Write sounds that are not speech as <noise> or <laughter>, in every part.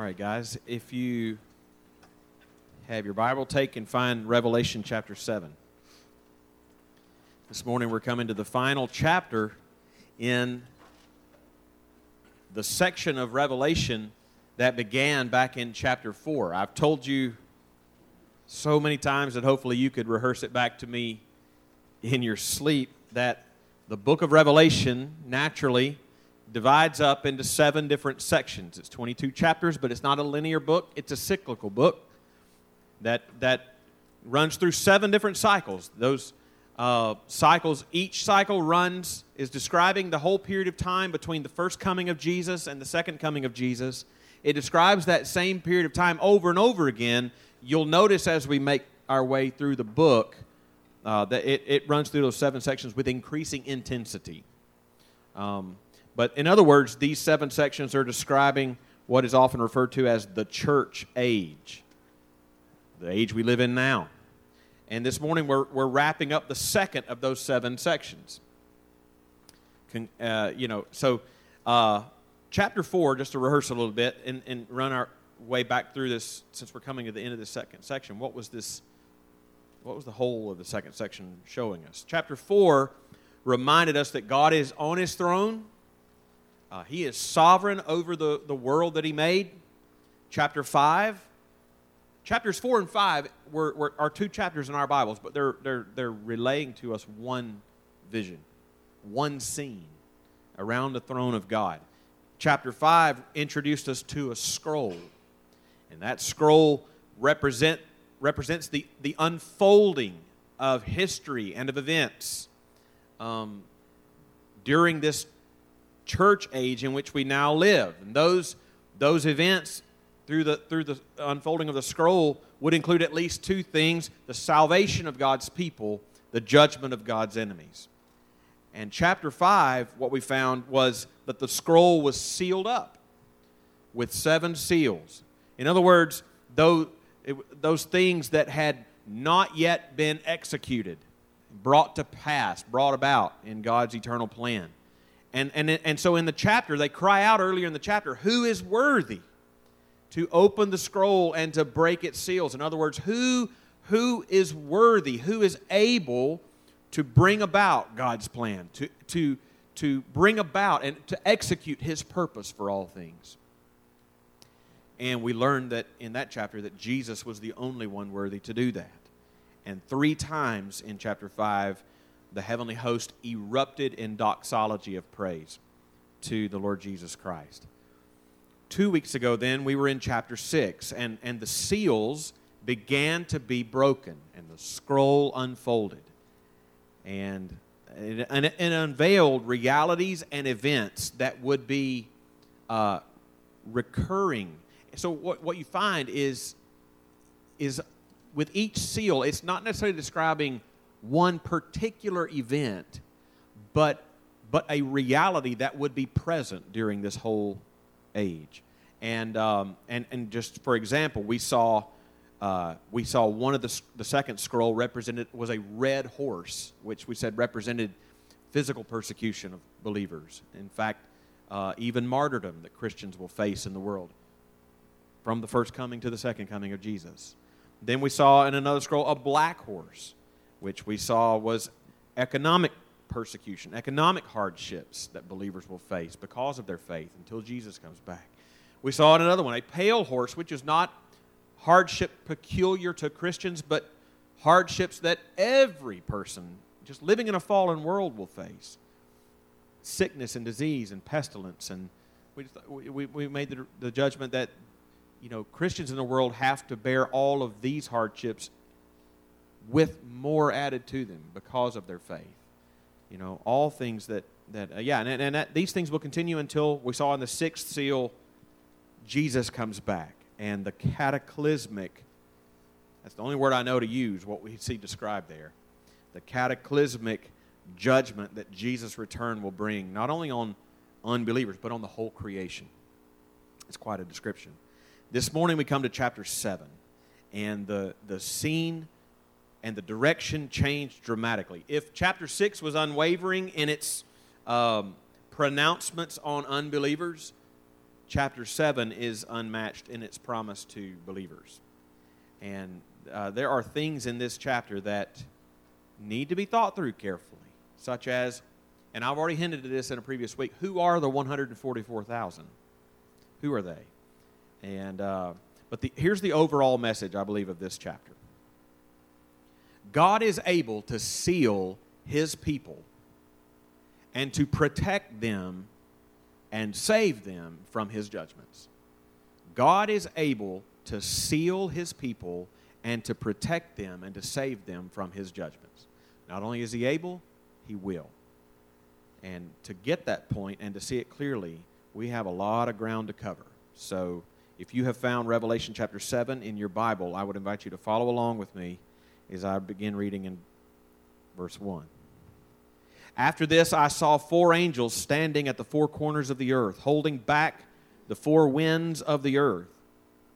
All right, guys, if you have your Bible, take and find Revelation chapter 7. This morning we're coming to the final chapter in the section of Revelation that began back in chapter 4. I've told you so many times that hopefully you could rehearse it back to me in your sleep that the book of Revelation naturally divides up into seven different sections. It's 22 chapters, but it's not a linear book, it's a cyclical book that, that runs through seven different cycles. Those uh, cycles, each cycle runs, is describing the whole period of time between the first coming of Jesus and the second coming of Jesus. It describes that same period of time over and over again. You'll notice as we make our way through the book uh, that it, it runs through those seven sections with increasing intensity. Um, but in other words, these seven sections are describing what is often referred to as the church age, the age we live in now. And this morning we're, we're wrapping up the second of those seven sections. Uh, you know, so uh, chapter four, just to rehearse a little bit and, and run our way back through this, since we're coming to the end of the second section, what was this? What was the whole of the second section showing us? Chapter four reminded us that God is on his throne uh, he is sovereign over the, the world that he made. Chapter 5. Chapters 4 and 5 were, were, are two chapters in our Bibles, but they're, they're, they're relaying to us one vision, one scene around the throne of God. Chapter 5 introduced us to a scroll, and that scroll represent, represents the, the unfolding of history and of events um, during this church age in which we now live. And those, those events through the, through the unfolding of the scroll would include at least two things the salvation of God's people, the judgment of God's enemies. And chapter 5, what we found was that the scroll was sealed up with seven seals. In other words, those, it, those things that had not yet been executed, brought to pass, brought about in God's eternal plan. And, and, and so in the chapter, they cry out earlier in the chapter, Who is worthy to open the scroll and to break its seals? In other words, who, who is worthy? Who is able to bring about God's plan, to, to, to bring about and to execute His purpose for all things? And we learned that in that chapter that Jesus was the only one worthy to do that. And three times in chapter 5, the heavenly host erupted in doxology of praise to the Lord Jesus Christ. Two weeks ago, then, we were in chapter 6, and, and the seals began to be broken, and the scroll unfolded. And it, it unveiled realities and events that would be uh, recurring. So, what, what you find is, is with each seal, it's not necessarily describing one particular event, but, but a reality that would be present during this whole age. And, um, and, and just for example, we saw, uh, we saw one of the, the second scroll represented was a red horse, which we said represented physical persecution of believers. In fact, uh, even martyrdom that Christians will face in the world from the first coming to the second coming of Jesus. Then we saw in another scroll a black horse, which we saw was economic persecution, economic hardships that believers will face because of their faith until Jesus comes back. We saw in another one a pale horse, which is not hardship peculiar to Christians, but hardships that every person just living in a fallen world will face sickness and disease and pestilence. And we, we, we made the, the judgment that you know Christians in the world have to bear all of these hardships with more added to them because of their faith. You know, all things that, that uh, yeah, and, and that, these things will continue until we saw in the sixth seal, Jesus comes back. And the cataclysmic, that's the only word I know to use, what we see described there. The cataclysmic judgment that Jesus' return will bring, not only on unbelievers, but on the whole creation. It's quite a description. This morning we come to chapter 7, and the, the scene and the direction changed dramatically. If chapter 6 was unwavering in its um, pronouncements on unbelievers, chapter 7 is unmatched in its promise to believers. And uh, there are things in this chapter that need to be thought through carefully, such as, and I've already hinted at this in a previous week, who are the 144,000? Who are they? And, uh, but the, here's the overall message, I believe, of this chapter God is able to seal his people and to protect them and save them from his judgments. God is able to seal his people and to protect them and to save them from his judgments. Not only is he able, he will. And to get that point and to see it clearly, we have a lot of ground to cover. So if you have found Revelation chapter 7 in your Bible, I would invite you to follow along with me as I begin reading in verse 1. After this, I saw four angels standing at the four corners of the earth, holding back the four winds of the earth,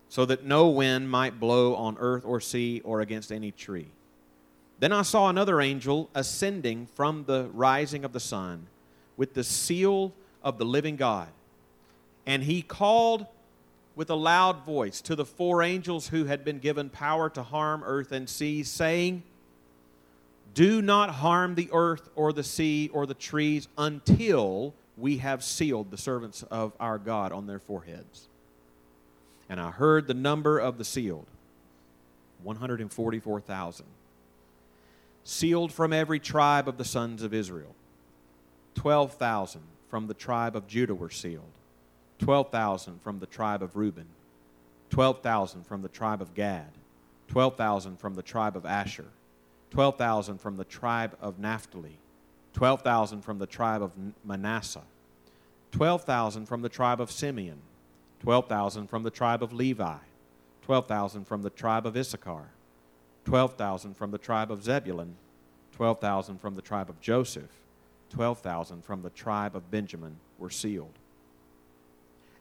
so that no wind might blow on earth or sea or against any tree. Then I saw another angel ascending from the rising of the sun with the seal of the living God. And he called with a loud voice to the four angels who had been given power to harm earth and sea, saying, do not harm the earth or the sea or the trees until we have sealed the servants of our God on their foreheads. And I heard the number of the sealed 144,000. Sealed from every tribe of the sons of Israel. 12,000 from the tribe of Judah were sealed. 12,000 from the tribe of Reuben. 12,000 from the tribe of Gad. 12,000 from the tribe of Asher 12,000 from the tribe of Naphtali, 12,000 from the tribe of Manasseh, 12,000 from the tribe of Simeon, 12,000 from the tribe of Levi, 12,000 from the tribe of Issachar, 12,000 from the tribe of Zebulun, 12,000 from the tribe of Joseph, 12,000 from the tribe of Benjamin were sealed.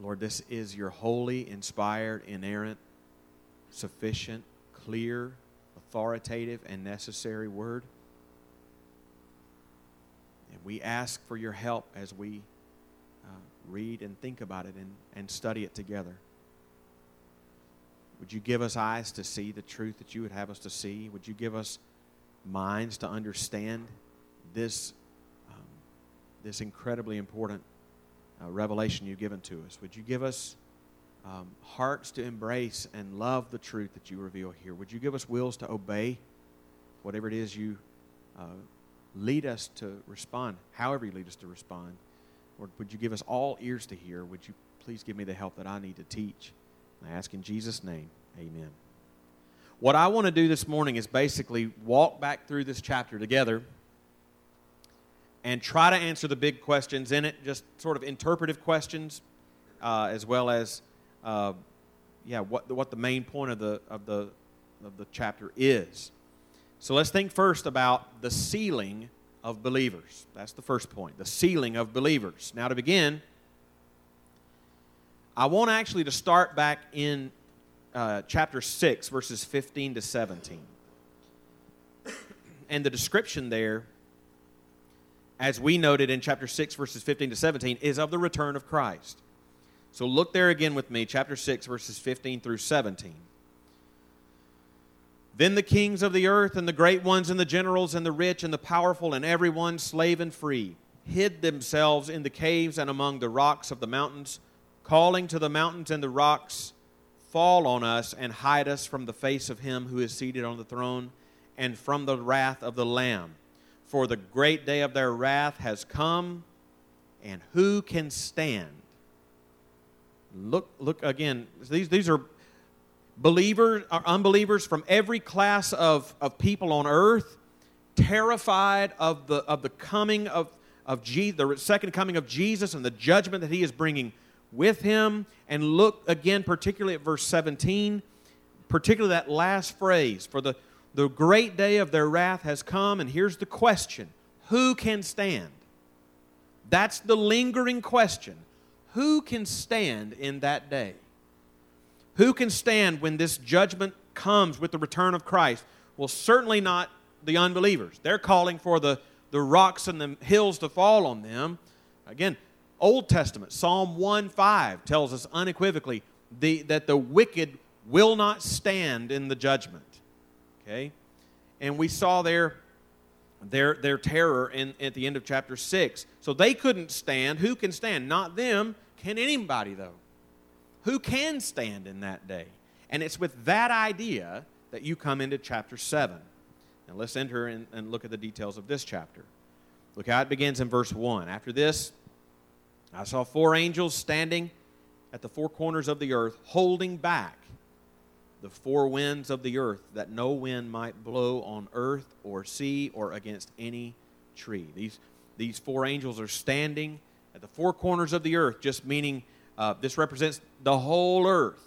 Lord, this is your holy, inspired, inerrant, sufficient, clear, authoritative, and necessary word. And we ask for your help as we uh, read and think about it and, and study it together. Would you give us eyes to see the truth that you would have us to see? Would you give us minds to understand this, um, this incredibly important uh, revelation you've given to us? Would you give us um, hearts to embrace and love the truth that you reveal here? Would you give us wills to obey whatever it is you uh, lead us to respond, however you lead us to respond? Or would you give us all ears to hear? Would you please give me the help that I need to teach? I ask in Jesus' name, amen. What I want to do this morning is basically walk back through this chapter together and try to answer the big questions in it, just sort of interpretive questions, uh, as well as, uh, yeah, what, what the main point of the, of, the, of the chapter is. So let's think first about the sealing of believers. That's the first point, the sealing of believers. Now, to begin, I want actually to start back in uh, chapter 6, verses 15 to 17. And the description there, as we noted in chapter 6, verses 15 to 17, is of the return of Christ. So look there again with me, chapter 6, verses 15 through 17. Then the kings of the earth, and the great ones, and the generals, and the rich, and the powerful, and everyone, slave and free, hid themselves in the caves and among the rocks of the mountains, calling to the mountains and the rocks, Fall on us and hide us from the face of him who is seated on the throne and from the wrath of the Lamb. For the great day of their wrath has come, and who can stand? Look, look again. These, these are believers or unbelievers from every class of, of people on earth, terrified of the, of the coming of, of Jesus, the second coming of Jesus and the judgment that he is bringing with him. And look again, particularly at verse 17, particularly that last phrase for the, the great day of their wrath has come. And here's the question Who can stand? That's the lingering question. Who can stand in that day? Who can stand when this judgment comes with the return of Christ? Well, certainly not the unbelievers. They're calling for the, the rocks and the hills to fall on them. Again, Old Testament, Psalm 1 5 tells us unequivocally the, that the wicked will not stand in the judgment. Okay? And we saw their, their, their terror in, at the end of chapter 6. So they couldn't stand. Who can stand? Not them. Can anybody, though? Who can stand in that day? And it's with that idea that you come into chapter 7. Now let's enter in, and look at the details of this chapter. Look how it begins in verse 1. After this, I saw four angels standing at the four corners of the earth, holding back the four winds of the earth, that no wind might blow on earth or sea or against any tree. These, these four angels are standing at the four corners of the earth, just meaning uh, this represents the whole earth.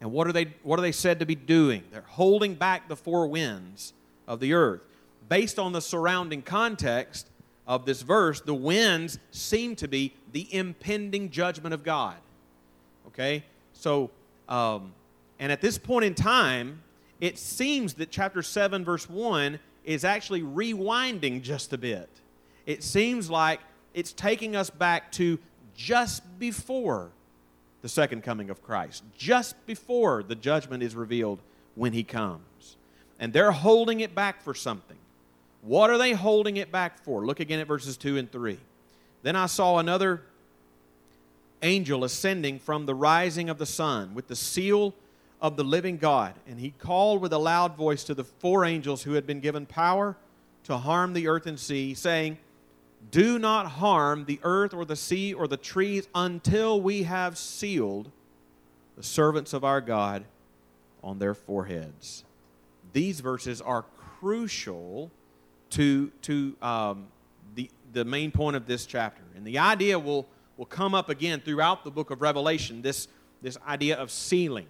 And what are, they, what are they said to be doing? They're holding back the four winds of the earth. Based on the surrounding context of this verse, the winds seem to be the impending judgment of God. Okay? So, um, and at this point in time, it seems that chapter 7, verse 1 is actually rewinding just a bit. It seems like it's taking us back to just before the second coming of Christ, just before the judgment is revealed when he comes. And they're holding it back for something. What are they holding it back for? Look again at verses 2 and 3. Then I saw another angel ascending from the rising of the sun with the seal of the living God. And he called with a loud voice to the four angels who had been given power to harm the earth and sea, saying, do not harm the earth or the sea or the trees until we have sealed the servants of our God on their foreheads. These verses are crucial to, to um, the, the main point of this chapter. And the idea will, will come up again throughout the book of Revelation this, this idea of sealing,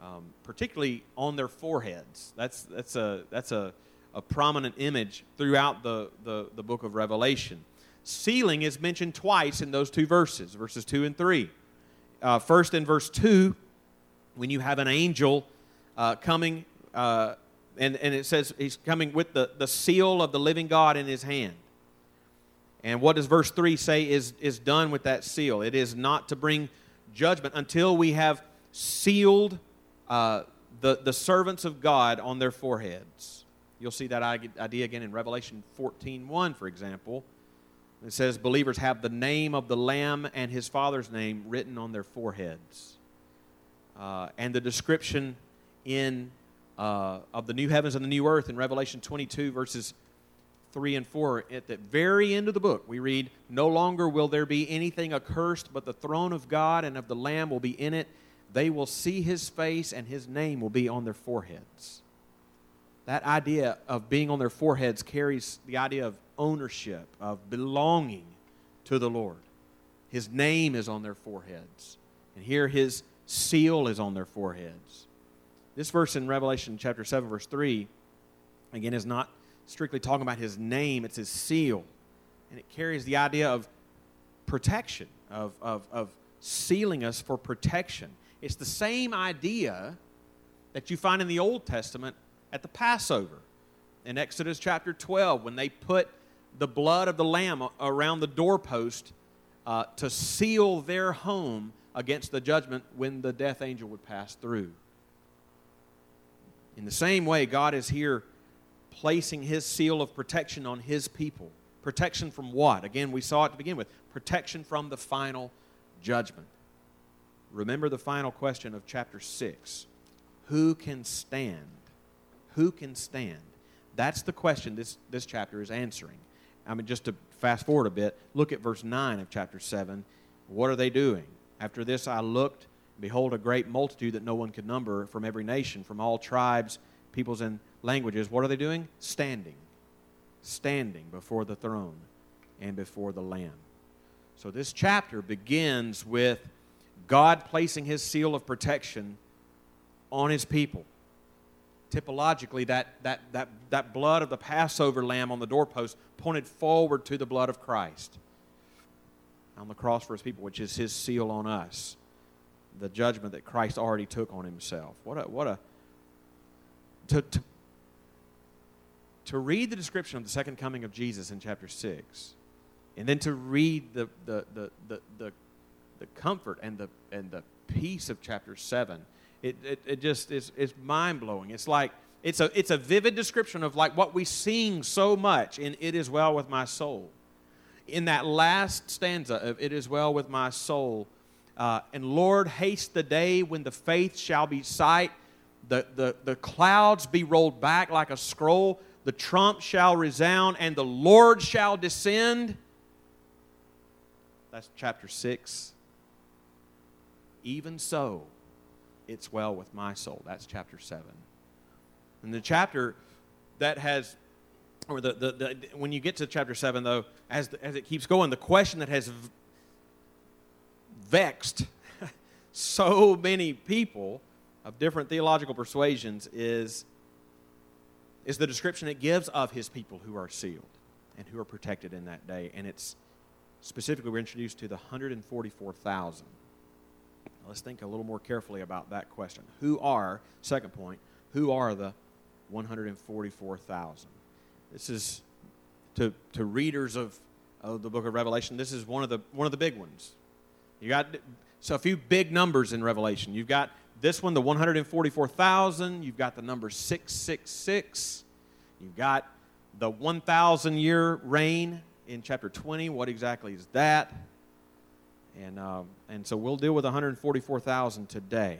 um, particularly on their foreheads. That's, that's, a, that's a, a prominent image throughout the, the, the book of Revelation. Sealing is mentioned twice in those two verses, verses 2 and 3. Uh, first, in verse 2, when you have an angel uh, coming, uh, and, and it says he's coming with the, the seal of the living God in his hand. And what does verse 3 say is, is done with that seal? It is not to bring judgment until we have sealed uh, the, the servants of God on their foreheads. You'll see that idea again in Revelation 14:1, for example. It says believers have the name of the Lamb and his Father's name written on their foreheads. Uh, and the description in uh, of the new heavens and the new earth in Revelation 22, verses 3 and 4. At the very end of the book, we read, No longer will there be anything accursed, but the throne of God and of the Lamb will be in it. They will see his face, and his name will be on their foreheads. that idea of being on their foreheads carries the idea of ownership, of belonging to the Lord. His name is on their foreheads. And here his seal is on their foreheads. This verse in Revelation chapter 7, verse 3, again, is not strictly talking about his name, it's his seal. And it carries the idea of protection, of, of, of sealing us for protection. It's the same idea that you find in the Old Testament at the Passover. In Exodus chapter 12, when they put the blood of the lamb around the doorpost uh, to seal their home against the judgment when the death angel would pass through. In the same way, God is here placing his seal of protection on his people. Protection from what? Again, we saw it to begin with protection from the final judgment. Remember the final question of chapter 6 Who can stand? Who can stand? That's the question this, this chapter is answering. I mean, just to fast forward a bit, look at verse 9 of chapter 7. What are they doing? After this I looked, behold, a great multitude that no one could number from every nation, from all tribes, peoples, and languages. What are they doing? Standing. Standing before the throne and before the Lamb. So this chapter begins with God placing his seal of protection on his people. Typologically, that, that, that, that blood of the Passover lamb on the doorpost pointed forward to the blood of Christ on the cross for his people, which is his seal on us. The judgment that Christ already took on himself. What a, what a, to, to, to read the description of the second coming of Jesus in chapter 6, and then to read the, the, the, the, the, the comfort and the, and the peace of chapter 7, it, it, it just is, is mind blowing. It's like, it's a, it's a vivid description of like what we sing so much in It Is Well With My Soul. In that last stanza of It Is Well With My Soul, uh, and Lord, haste the day when the faith shall be sight, the, the, the clouds be rolled back like a scroll, the trump shall resound, and the Lord shall descend. That's chapter 6. Even so, it's well with my soul. That's chapter 7. And the chapter that has, or the, the, the when you get to chapter 7, though, as, the, as it keeps going, the question that has vexed <laughs> so many people of different theological persuasions is, is the description it gives of his people who are sealed and who are protected in that day. And it's specifically, we're introduced to the 144,000 let's think a little more carefully about that question. Who are, second point, who are the 144,000? This is to, to readers of, of the book of Revelation, this is one of the, one of the big ones. You got so a few big numbers in Revelation. You've got this one, the 144,000. You've got the number 666. You've got the 1,000 year reign in chapter 20. What exactly is that? And, um, and so we'll deal with 144,000 today.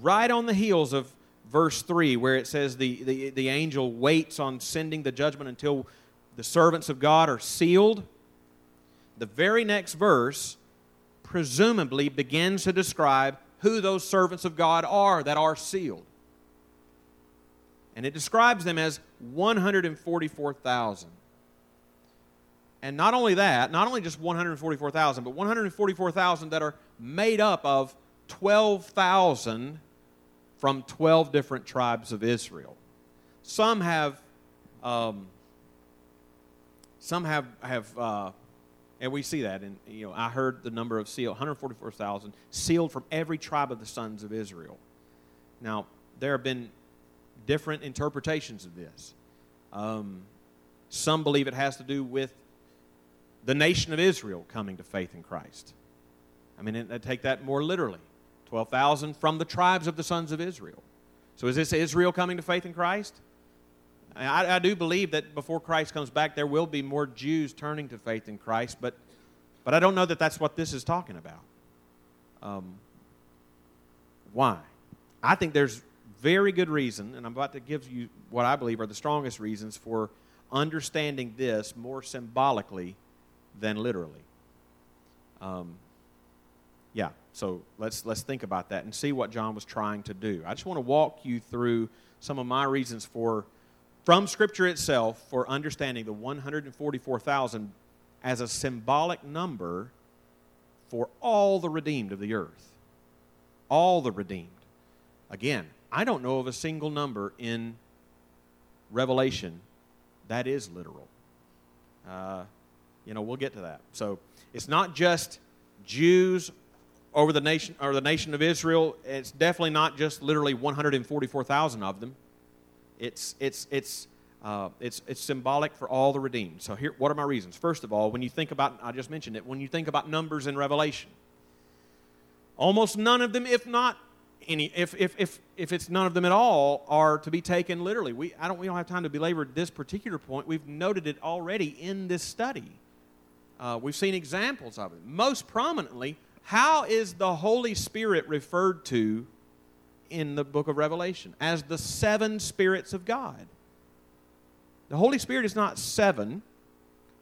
Right on the heels of verse 3, where it says the, the, the angel waits on sending the judgment until the servants of God are sealed, the very next verse presumably begins to describe who those servants of God are that are sealed. And it describes them as 144,000. And not only that, not only just 144,000, but 144,000 that are made up of 12,000 from 12 different tribes of Israel. Some have, um, some have, have uh, and we see that. And, you know, I heard the number of sealed, 144,000 sealed from every tribe of the sons of Israel. Now, there have been different interpretations of this. Um, some believe it has to do with the nation of Israel coming to faith in Christ. I mean, I take that more literally 12,000 from the tribes of the sons of Israel. So is this Israel coming to faith in Christ? I, I, do believe that before Christ comes back, there will be more Jews turning to faith in Christ, but, but I don't know that that's what this is talking about. Um, why? I think there's very good reason, and I'm about to give you what I believe are the strongest reasons for understanding this more symbolically than literally. Um, yeah, so let's let's think about that and see what John was trying to do. I just want to walk you through some of my reasons for from Scripture itself for understanding the 144,000 as a symbolic number for all the redeemed of the earth. All the redeemed. Again, I don't know of a single number in Revelation that is literal. Uh, you know, we'll get to that. So it's not just Jews over the nation or the nation of Israel. It's definitely not just literally 144,000 of them. It's it's it's uh, it's it's symbolic for all the redeemed. So here, what are my reasons? First of all, when you think about, I just mentioned it. When you think about numbers in Revelation, almost none of them, if not any, if if if if it's none of them at all, are to be taken literally. We I don't we don't have time to belabor this particular point. We've noted it already in this study. Uh, we've seen examples of it. Most prominently, how is the Holy Spirit referred to in the book of Revelation? As the seven spirits of God. The Holy Spirit is not seven,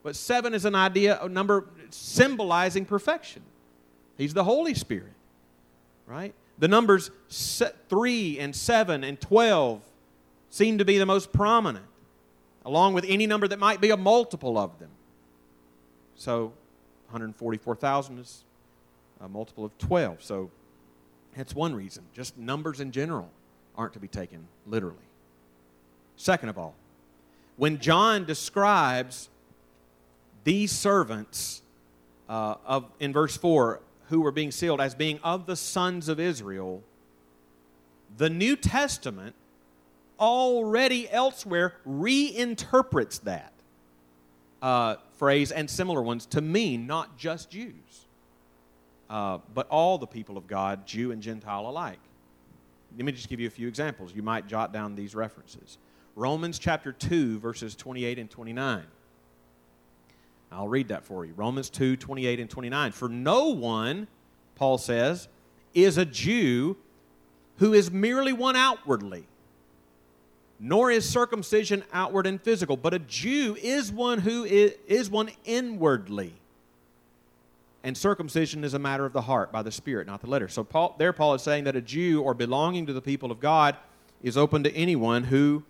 but seven is an idea, a number symbolizing perfection. He's the Holy Spirit, right? The numbers 3 and 7 and 12 seem to be the most prominent, along with any number that might be a multiple of them. So 144,000 is a multiple of 12. So that's one reason. Just numbers in general aren't to be taken literally. Second of all, when John describes these servants uh, of, in verse 4 who were being sealed as being of the sons of Israel, the New Testament already elsewhere reinterprets that uh, phrase and similar ones to mean not just Jews, uh, but all the people of God, Jew and Gentile alike. Let me just give you a few examples. You might jot down these references. Romans chapter 2, verses 28 and 29. I'll read that for you. Romans 2, 28 and 29. For no one, Paul says, is a Jew who is merely one outwardly nor is circumcision outward and physical, but a Jew is one who is, is one inwardly. And circumcision is a matter of the heart by the Spirit, not the letter. So Paul, there Paul is saying that a Jew or belonging to the people of God is open to anyone who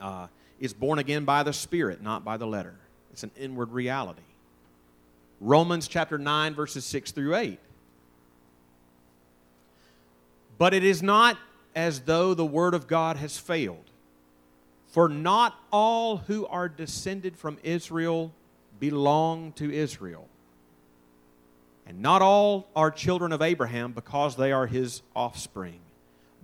uh, is born again by the Spirit, not by the letter. It's an inward reality. Romans chapter 9, verses 6 through 8. But it is not as though the word of God has failed. For not all who are descended from Israel belong to Israel. And not all are children of Abraham because they are his offspring.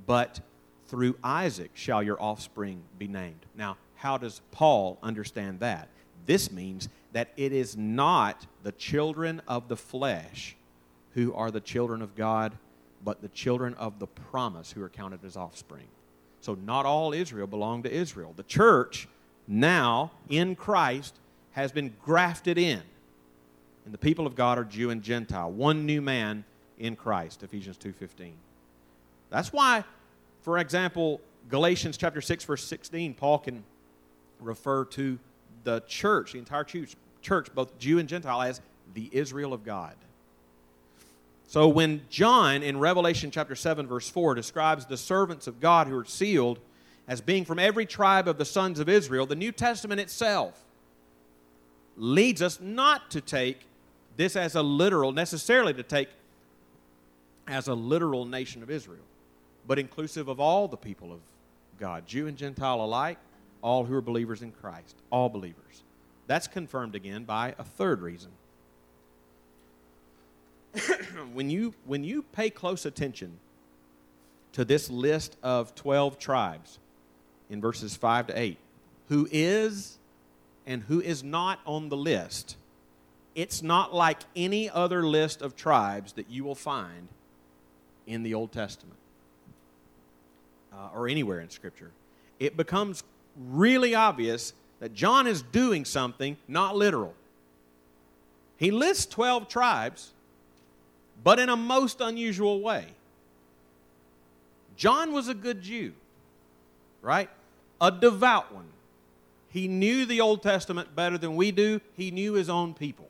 But through Isaac shall your offspring be named. Now, how does Paul understand that? This means that it is not the children of the flesh who are the children of God but the children of the promise who are counted as offspring. So not all Israel belong to Israel. The church now in Christ has been grafted in. And the people of God are Jew and Gentile, one new man in Christ, Ephesians 2:15. That's why for example, Galatians chapter 6 verse 16, Paul can refer to the church, the entire church, church both Jew and Gentile as the Israel of God. So when John in Revelation chapter 7 verse 4 describes the servants of God who are sealed as being from every tribe of the sons of Israel, the New Testament itself leads us not to take this as a literal, necessarily to take as a literal nation of Israel, but inclusive of all the people of God, Jew and Gentile alike, all who are believers in Christ, all believers. That's confirmed again by a third reason. <coughs> when you when you pay close attention to this list of 12 tribes in verses 5 to 8 who is and who is not on the list it's not like any other list of tribes that you will find in the old testament uh, or anywhere in scripture. It becomes really obvious that john is doing something not literal. He lists 12 tribes but in a most unusual way. John was a good Jew, right? A devout one. He knew the Old Testament better than we do, he knew his own people.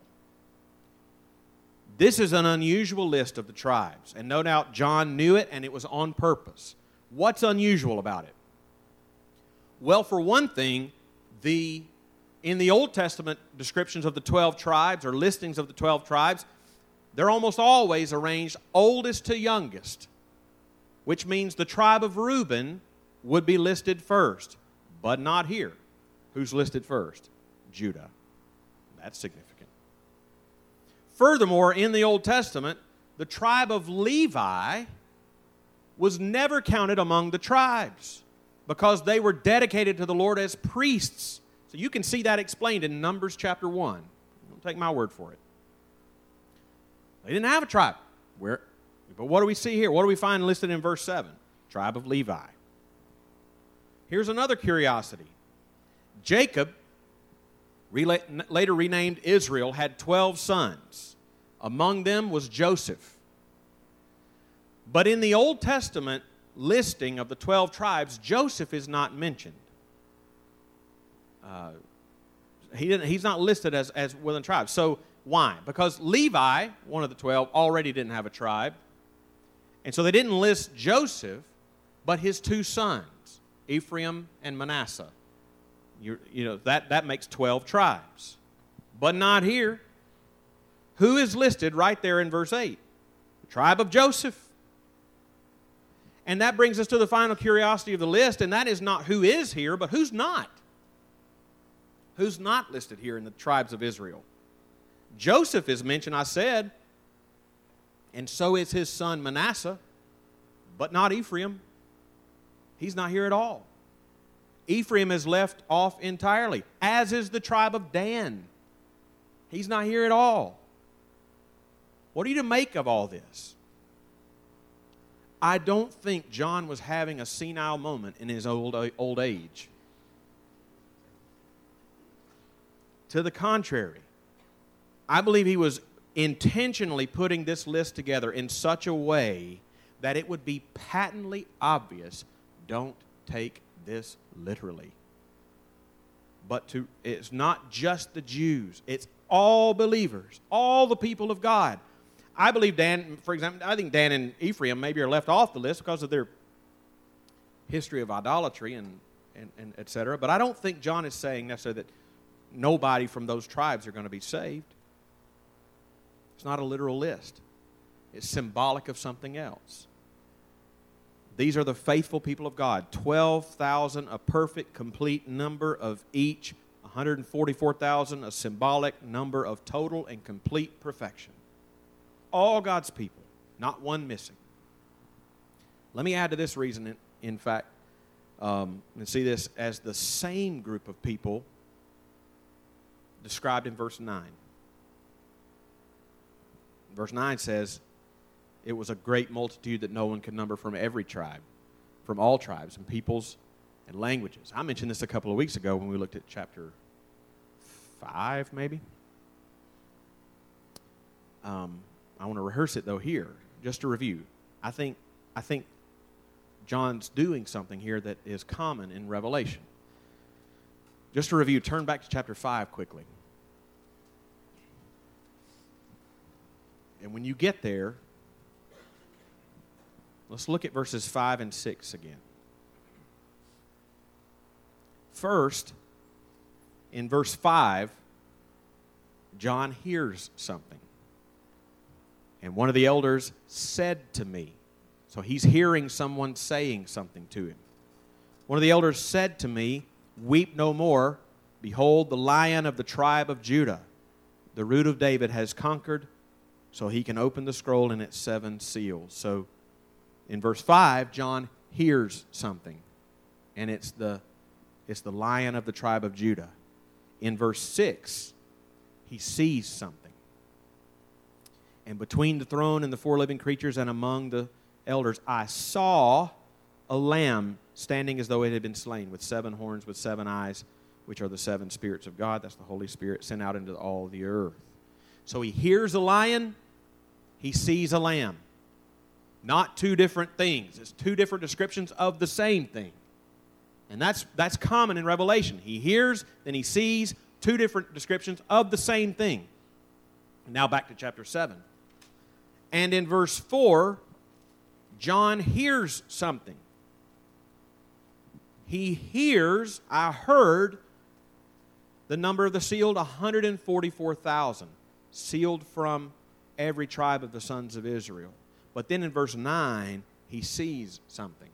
This is an unusual list of the tribes, and no doubt John knew it and it was on purpose. What's unusual about it? Well, for one thing, the in the Old Testament descriptions of the 12 tribes or listings of the 12 tribes, they're almost always arranged oldest to youngest, which means the tribe of Reuben would be listed first, but not here. Who's listed first? Judah. That's significant. Furthermore, in the Old Testament, the tribe of Levi was never counted among the tribes because they were dedicated to the Lord as priests. So you can see that explained in Numbers chapter 1. Don't take my word for it. They didn't have a tribe. Where, but what do we see here? What do we find listed in verse 7? Tribe of Levi. Here's another curiosity Jacob, later renamed Israel, had 12 sons. Among them was Joseph. But in the Old Testament listing of the 12 tribes, Joseph is not mentioned. Uh, he didn't, he's not listed as, as within tribes. So why? Because Levi, one of the 12, already didn't have a tribe. And so they didn't list Joseph, but his two sons, Ephraim and Manasseh. you you know, that, that makes 12 tribes. But not here. Who is listed right there in verse 8? The tribe of Joseph. And that brings us to the final curiosity of the list, and that is not who is here, but who's not. Who's not listed here in the tribes of Israel? Joseph is mentioned, I said, and so is his son Manasseh, but not Ephraim. He's not here at all. Ephraim is left off entirely, as is the tribe of Dan. He's not here at all. What are you to make of all this? I don't think John was having a senile moment in his old, old age. To the contrary, I believe he was intentionally putting this list together in such a way that it would be patently obvious don't take this literally. But to, it's not just the Jews, it's all believers, all the people of God. I believe Dan, for example, I think Dan and Ephraim maybe are left off the list because of their history of idolatry and, and, and et cetera. But I don't think John is saying necessarily that nobody from those tribes are going to be saved. It's not a literal list, it's symbolic of something else. These are the faithful people of God 12,000, a perfect, complete number of each, 144,000, a symbolic number of total and complete perfection all God's people, not one missing. Let me add to this reason, in, in fact, um, and see this as the same group of people described in verse 9. Verse 9 says, It was a great multitude that no one could number from every tribe, from all tribes and peoples and languages. I mentioned this a couple of weeks ago when we looked at chapter 5, maybe. Um, I want to rehearse it though here, just to review. I think, I think John's doing something here that is common in Revelation. Just to review, turn back to chapter 5 quickly. And when you get there, let's look at verses 5 and 6 again. First, in verse 5, John hears something. And one of the elders said to me, so he's hearing someone saying something to him. One of the elders said to me, Weep no more. Behold, the lion of the tribe of Judah, the root of David, has conquered, so he can open the scroll and its seven seals. So in verse 5, John hears something, and it's the, it's the lion of the tribe of Judah. In verse 6, he sees something and between the throne and the four living creatures and among the elders, I saw a lamb standing as though it had been slain, with seven horns, with seven eyes, which are the seven spirits of God. That's the Holy Spirit sent out into all the earth. So he hears a lion, he sees a lamb. Not two different things, it's two different descriptions of the same thing. And that's, that's common in Revelation. He hears, then he sees two different descriptions of the same thing. Now back to chapter 7. And in verse 4, John hears something. he hears, I heard the number of the sealed 144,000, sealed from every tribe of the sons of Israel. But then in verse 9, he sees something.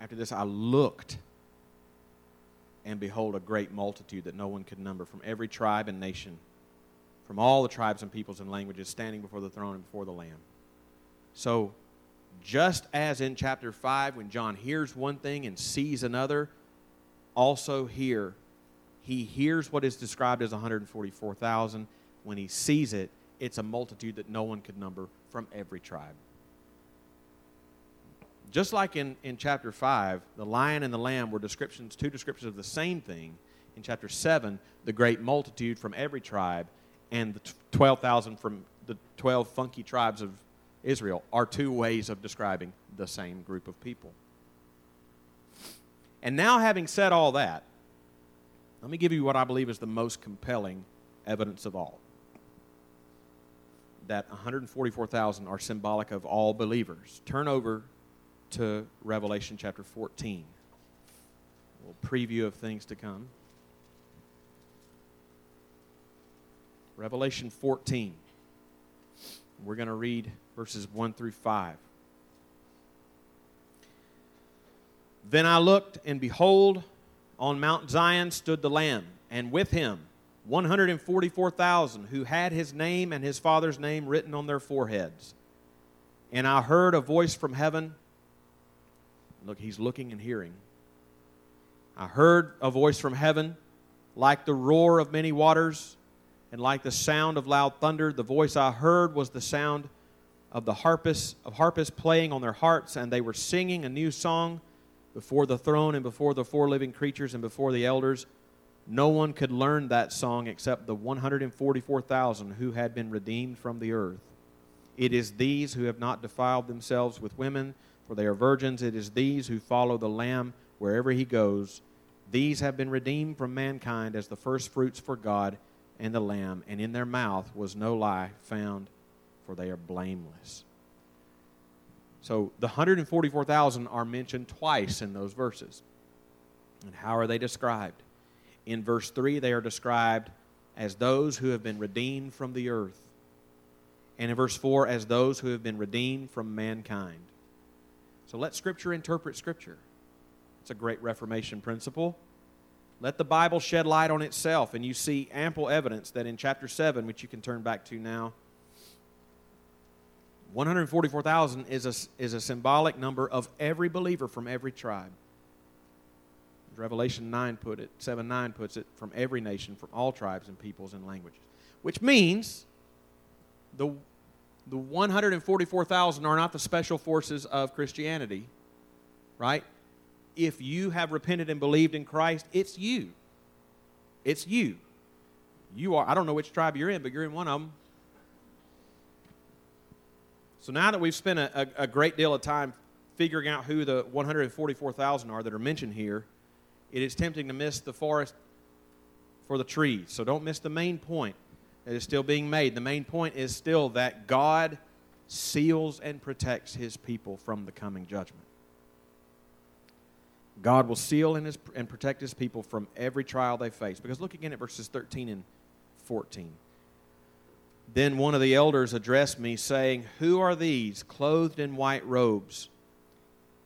After this, I looked, and behold, a great multitude that no one could number from every tribe and nation, from all the tribes and peoples and languages, standing before the throne and before the Lamb. So, just as in chapter 5, when John hears one thing and sees another, also here, he hears what is described as 144,000. When he sees it, it's a multitude that no one could number from every tribe. Just like in, in chapter 5, the lion and the lamb were descriptions, two descriptions of the same thing. In chapter 7, the great multitude from every tribe and the 12,000 from the 12 funky tribes of Israel are two ways of describing the same group of people. And now, having said all that, let me give you what I believe is the most compelling evidence of all that 144,000 are symbolic of all believers. Turn over to Revelation chapter 14. A little preview of things to come. Revelation 14. We're going to read verses 1 through 5. Then I looked, and behold, on Mount Zion stood the Lamb, and with him 144,000 who had his name and his father's name written on their foreheads. And I heard a voice from heaven. Look, he's looking and hearing. I heard a voice from heaven like the roar of many waters and like the sound of loud thunder. The voice I heard was the sound of the harpists of harpists playing on their harps, and they were singing a new song before the throne and before the four living creatures and before the elders. No one could learn that song except the 144,000 who had been redeemed from the earth. It is these who have not defiled themselves with women, for they are virgins. It is these who follow the Lamb wherever he goes. These have been redeemed from mankind as the firstfruits for God and the Lamb, and in their mouth was no lie found, for they are blameless. So the 144,000 are mentioned twice in those verses. And how are they described? In verse 3, they are described as those who have been redeemed from the earth. And in verse 4, as those who have been redeemed from mankind. So let Scripture interpret Scripture. It's a great Reformation principle. Let the Bible shed light on itself, and you see ample evidence that in chapter 7, which you can turn back to now, 144,000 is a, is a symbolic number of every believer from every tribe. Revelation 9 put it, 7 9 puts it, from every nation, from all tribes and peoples and languages. Which means the, the 144,000 are not the special forces of Christianity, right? If you have repented and believed in Christ, it's you. It's you. You are, I don't know which tribe you're in, but you're in one of them. So now that we've spent a, a, a great deal of time figuring out who the 144,000 are that are mentioned here, it is tempting to miss the forest for the trees. So don't miss the main point that is still being made. The main point is still that God seals and protects his people from the coming judgment. God will seal and, his, and protect his people from every trial they face. Because look again at verses 13 and 14. Then one of the elders addressed me, saying, Who are these clothed in white robes?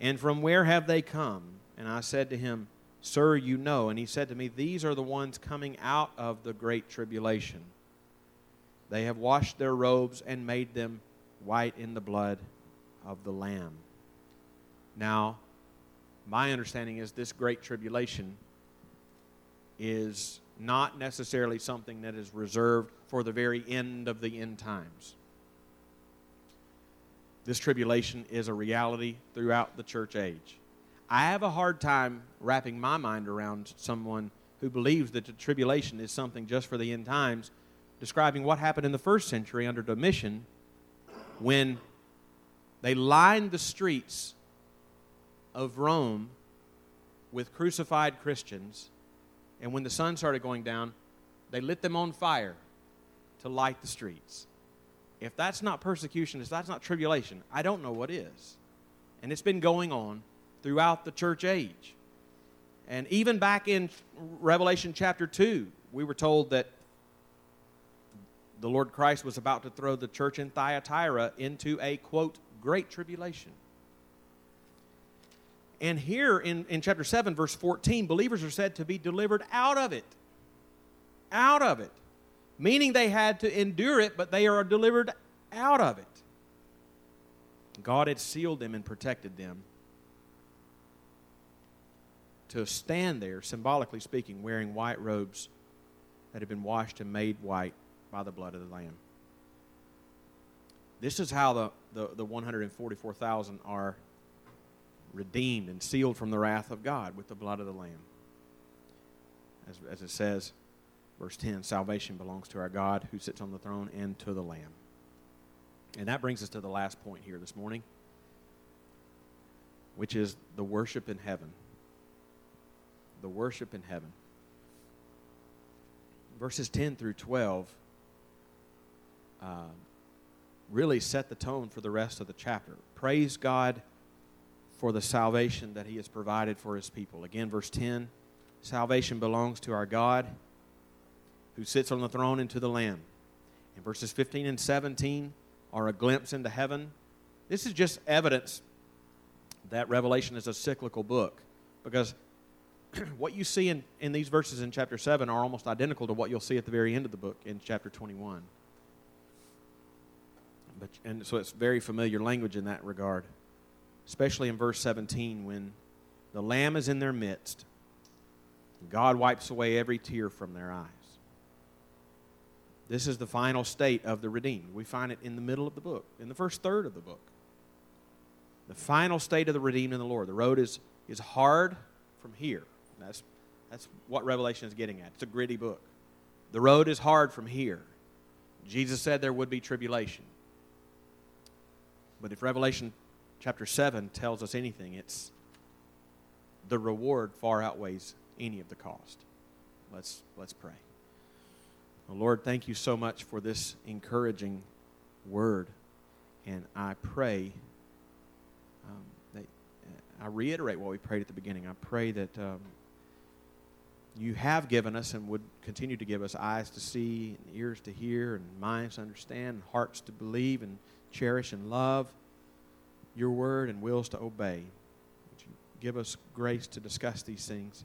And from where have they come? And I said to him, Sir, you know. And he said to me, These are the ones coming out of the great tribulation. They have washed their robes and made them white in the blood of the Lamb. Now, my understanding is this great tribulation is not necessarily something that is reserved for the very end of the end times. This tribulation is a reality throughout the church age. I have a hard time wrapping my mind around someone who believes that the tribulation is something just for the end times, describing what happened in the first century under Domitian when they lined the streets of Rome with crucified Christians, and when the sun started going down, they lit them on fire to light the streets. If that's not persecution, if that's not tribulation, I don't know what is. And it's been going on throughout the church age. And even back in Revelation chapter 2, we were told that the Lord Christ was about to throw the church in Thyatira into a, quote, great tribulation. And here in, in chapter 7, verse 14, believers are said to be delivered out of it. Out of it. Meaning they had to endure it, but they are delivered out of it. God had sealed them and protected them to stand there, symbolically speaking, wearing white robes that had been washed and made white by the blood of the Lamb. This is how the, the, the 144,000 are redeemed and sealed from the wrath of God with the blood of the Lamb. As, as it says, verse 10 salvation belongs to our God who sits on the throne and to the Lamb. And that brings us to the last point here this morning, which is the worship in heaven. The worship in heaven. Verses 10 through 12 uh, really set the tone for the rest of the chapter. Praise God for the salvation that He has provided for His people. Again, verse 10 salvation belongs to our God who sits on the throne and to the Lamb. And verses 15 and 17 are a glimpse into heaven. This is just evidence that Revelation is a cyclical book because <clears throat> what you see in, in these verses in chapter 7 are almost identical to what you'll see at the very end of the book in chapter 21. But, and so it's very familiar language in that regard, especially in verse 17 when the Lamb is in their midst. God wipes away every tear from their eyes. This is the final state of the redeemed. We find it in the middle of the book, in the first third of the book. The final state of the redeemed in the Lord. The road is, is hard from here. That's, that's what Revelation is getting at. It's a gritty book. The road is hard from here. Jesus said there would be tribulation. But if Revelation chapter 7 tells us anything, it's the reward far outweighs any of the cost. Let's, let's pray. Well, Lord, thank you so much for this encouraging word. And I pray um, that I reiterate what we prayed at the beginning. I pray that um, you have given us and would continue to give us eyes to see, and ears to hear, and minds to understand, and hearts to believe and cherish and love your word and wills to obey. Would you give us grace to discuss these things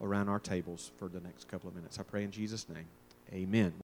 around our tables for the next couple of minutes? I pray in Jesus' name. Amen.